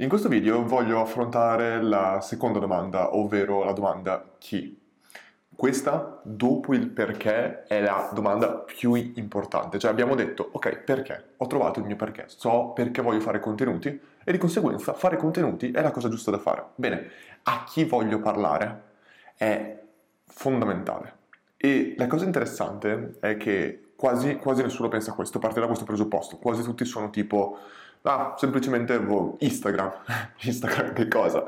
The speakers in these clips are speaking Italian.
In questo video voglio affrontare la seconda domanda, ovvero la domanda chi. Questa, dopo il perché, è la domanda più importante. Cioè abbiamo detto, ok, perché? Ho trovato il mio perché, so perché voglio fare contenuti e di conseguenza fare contenuti è la cosa giusta da fare. Bene, a chi voglio parlare è fondamentale. E la cosa interessante è che quasi, quasi nessuno pensa a questo, parte da questo presupposto. Quasi tutti sono tipo Ah, semplicemente Instagram. Instagram che cosa?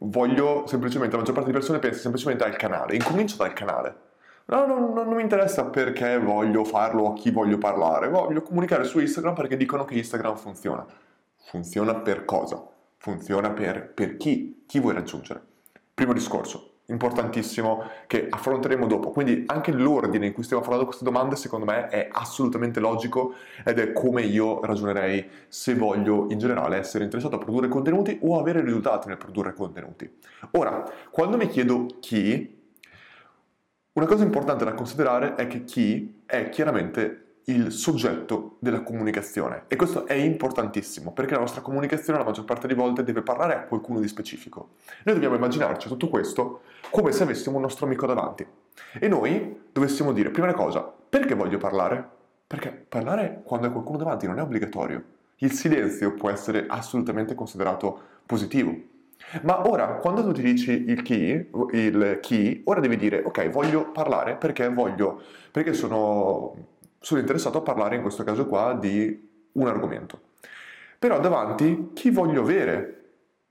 Voglio semplicemente, la maggior parte delle persone pensa semplicemente al canale. Incomincio dal canale. No, no, no, non mi interessa perché voglio farlo, a chi voglio parlare. Voglio comunicare su Instagram perché dicono che Instagram funziona. Funziona per cosa? Funziona per, per chi? Chi vuoi raggiungere? Primo discorso importantissimo che affronteremo dopo. Quindi anche l'ordine in cui stiamo affrontando queste domande secondo me è assolutamente logico ed è come io ragionerei se voglio in generale essere interessato a produrre contenuti o avere risultati nel produrre contenuti. Ora, quando mi chiedo chi, una cosa importante da considerare è che chi è chiaramente il soggetto della comunicazione e questo è importantissimo perché la nostra comunicazione la maggior parte delle volte deve parlare a qualcuno di specifico. Noi dobbiamo immaginarci tutto questo come se avessimo un nostro amico davanti e noi dovessimo dire, prima cosa, perché voglio parlare? Perché parlare quando hai qualcuno davanti non è obbligatorio. Il silenzio può essere assolutamente considerato positivo. Ma ora, quando tu ti dici il chi, il chi, ora devi dire, ok, voglio parlare perché voglio, perché sono sono interessato a parlare in questo caso qua di un argomento. Però davanti chi voglio avere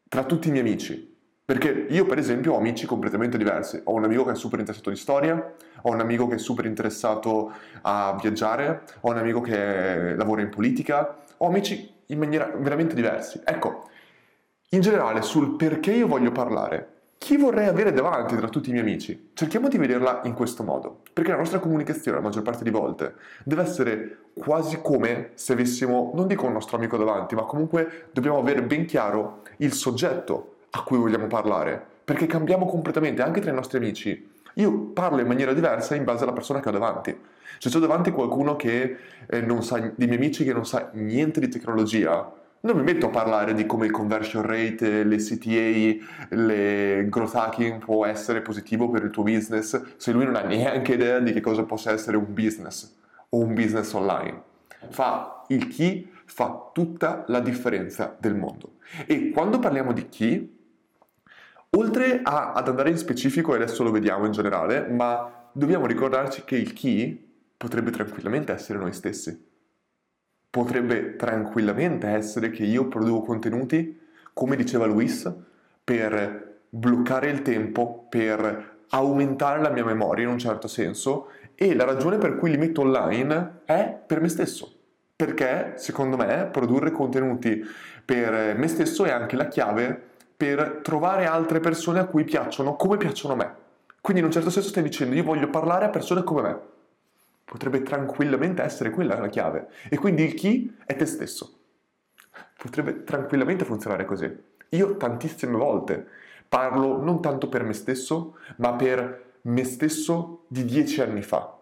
tra tutti i miei amici? Perché io per esempio ho amici completamente diversi. Ho un amico che è super interessato di storia, ho un amico che è super interessato a viaggiare, ho un amico che lavora in politica, ho amici in maniera veramente diversi. Ecco, in generale sul perché io voglio parlare, chi vorrei avere davanti tra tutti i miei amici? Cerchiamo di vederla in questo modo, perché la nostra comunicazione la maggior parte di volte deve essere quasi come se avessimo, non dico un nostro amico davanti, ma comunque dobbiamo avere ben chiaro il soggetto a cui vogliamo parlare, perché cambiamo completamente anche tra i nostri amici. Io parlo in maniera diversa in base alla persona che ho davanti. Se ho davanti qualcuno che eh, non sa, dei miei amici che non sa niente di tecnologia, non mi metto a parlare di come il conversion rate, le CTA, le growth hacking può essere positivo per il tuo business se lui non ha neanche idea di che cosa possa essere un business o un business online. Fa il chi fa tutta la differenza del mondo. E quando parliamo di chi, oltre a, ad andare in specifico, e adesso lo vediamo in generale, ma dobbiamo ricordarci che il chi potrebbe tranquillamente essere noi stessi potrebbe tranquillamente essere che io produco contenuti, come diceva Luis, per bloccare il tempo, per aumentare la mia memoria in un certo senso e la ragione per cui li metto online è per me stesso. Perché secondo me produrre contenuti per me stesso è anche la chiave per trovare altre persone a cui piacciono come piacciono a me. Quindi in un certo senso stai dicendo io voglio parlare a persone come me Potrebbe tranquillamente essere quella la chiave. E quindi il chi è te stesso. Potrebbe tranquillamente funzionare così. Io tantissime volte parlo non tanto per me stesso, ma per me stesso di dieci anni fa.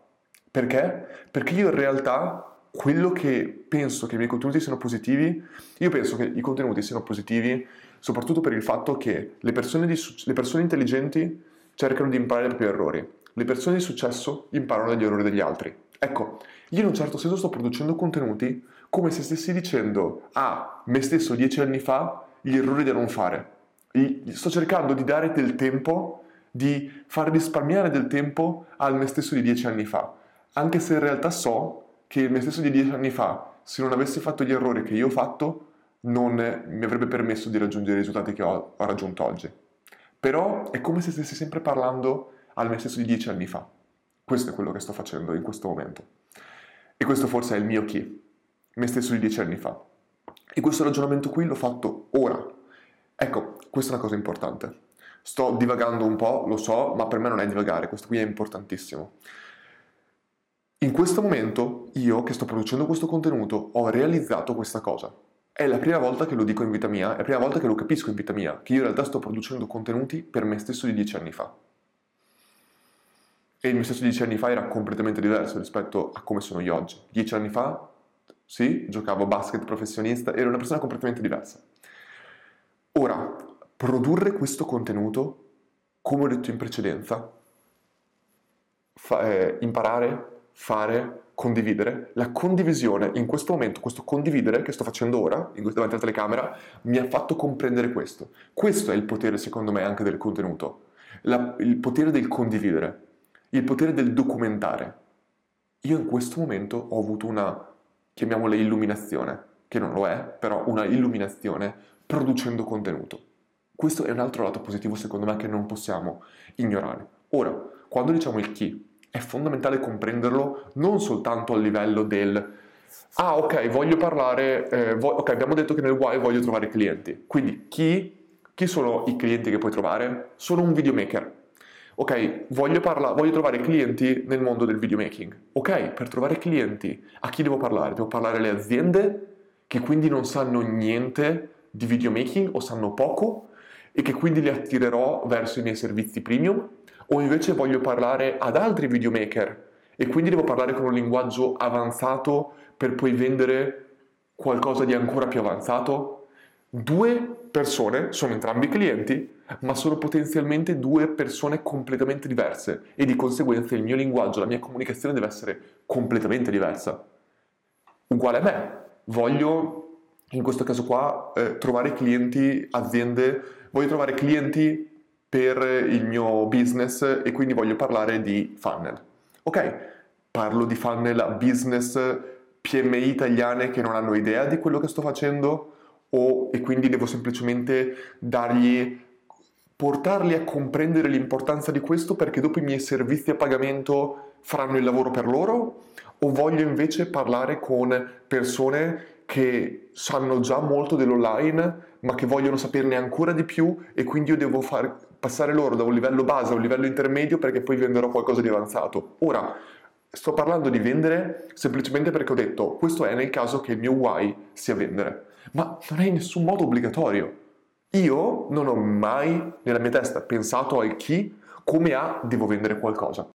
Perché? Perché io in realtà quello che penso che i miei contenuti siano positivi, io penso che i contenuti siano positivi soprattutto per il fatto che le persone, di, le persone intelligenti cercano di imparare dai propri errori le persone di successo imparano dagli errori degli altri. Ecco, io in un certo senso sto producendo contenuti come se stessi dicendo a me stesso dieci anni fa gli errori da non fare. Sto cercando di dare del tempo, di far risparmiare del tempo al me stesso di dieci anni fa, anche se in realtà so che il me stesso di dieci anni fa, se non avessi fatto gli errori che io ho fatto, non mi avrebbe permesso di raggiungere i risultati che ho raggiunto oggi. Però è come se stessi sempre parlando al me stesso di dieci anni fa. Questo è quello che sto facendo in questo momento. E questo forse è il mio chi, me stesso di dieci anni fa. E questo ragionamento qui l'ho fatto ora. Ecco, questa è una cosa importante. Sto divagando un po', lo so, ma per me non è divagare, questo qui è importantissimo. In questo momento io che sto producendo questo contenuto ho realizzato questa cosa. È la prima volta che lo dico in vita mia, è la prima volta che lo capisco in vita mia, che io in realtà sto producendo contenuti per me stesso di dieci anni fa. E il mio stesso dieci anni fa era completamente diverso rispetto a come sono io oggi. Dieci anni fa, sì, giocavo basket professionista, ero una persona completamente diversa. Ora, produrre questo contenuto, come ho detto in precedenza, fa, eh, imparare, fare, condividere. La condivisione, in questo momento, questo condividere che sto facendo ora, davanti alla telecamera, mi ha fatto comprendere questo. Questo è il potere, secondo me, anche del contenuto. La, il potere del condividere, il potere del documentare. Io in questo momento ho avuto una, chiamiamola illuminazione, che non lo è, però una illuminazione producendo contenuto. Questo è un altro lato positivo, secondo me, che non possiamo ignorare. Ora, quando diciamo il chi, è fondamentale comprenderlo non soltanto a livello del ah ok voglio parlare, eh, vo- ok abbiamo detto che nel why voglio trovare clienti, quindi chi, chi sono i clienti che puoi trovare? Sono un videomaker. Ok, voglio, parla- voglio trovare clienti nel mondo del videomaking. Ok, per trovare clienti a chi devo parlare? Devo parlare alle aziende che quindi non sanno niente di videomaking o sanno poco e che quindi li attirerò verso i miei servizi premium o invece voglio parlare ad altri videomaker e quindi devo parlare con un linguaggio avanzato per poi vendere qualcosa di ancora più avanzato? Due persone, sono entrambi clienti, ma sono potenzialmente due persone completamente diverse e di conseguenza il mio linguaggio, la mia comunicazione deve essere completamente diversa. Uguale a me, voglio in questo caso qua eh, trovare clienti, aziende, voglio trovare clienti per il mio business e quindi voglio parlare di funnel. Ok, parlo di funnel a business PMI italiane che non hanno idea di quello che sto facendo o, e quindi devo semplicemente dargli portarli a comprendere l'importanza di questo perché dopo i miei servizi a pagamento faranno il lavoro per loro o voglio invece parlare con persone che sanno già molto dell'online ma che vogliono saperne ancora di più e quindi io devo far passare loro da un livello base a un livello intermedio perché poi venderò qualcosa di avanzato. Ora, sto parlando di vendere semplicemente perché ho detto questo è nel caso che il mio why sia vendere, ma non è in nessun modo obbligatorio. Io non ho mai nella mia testa pensato al chi come a devo vendere qualcosa.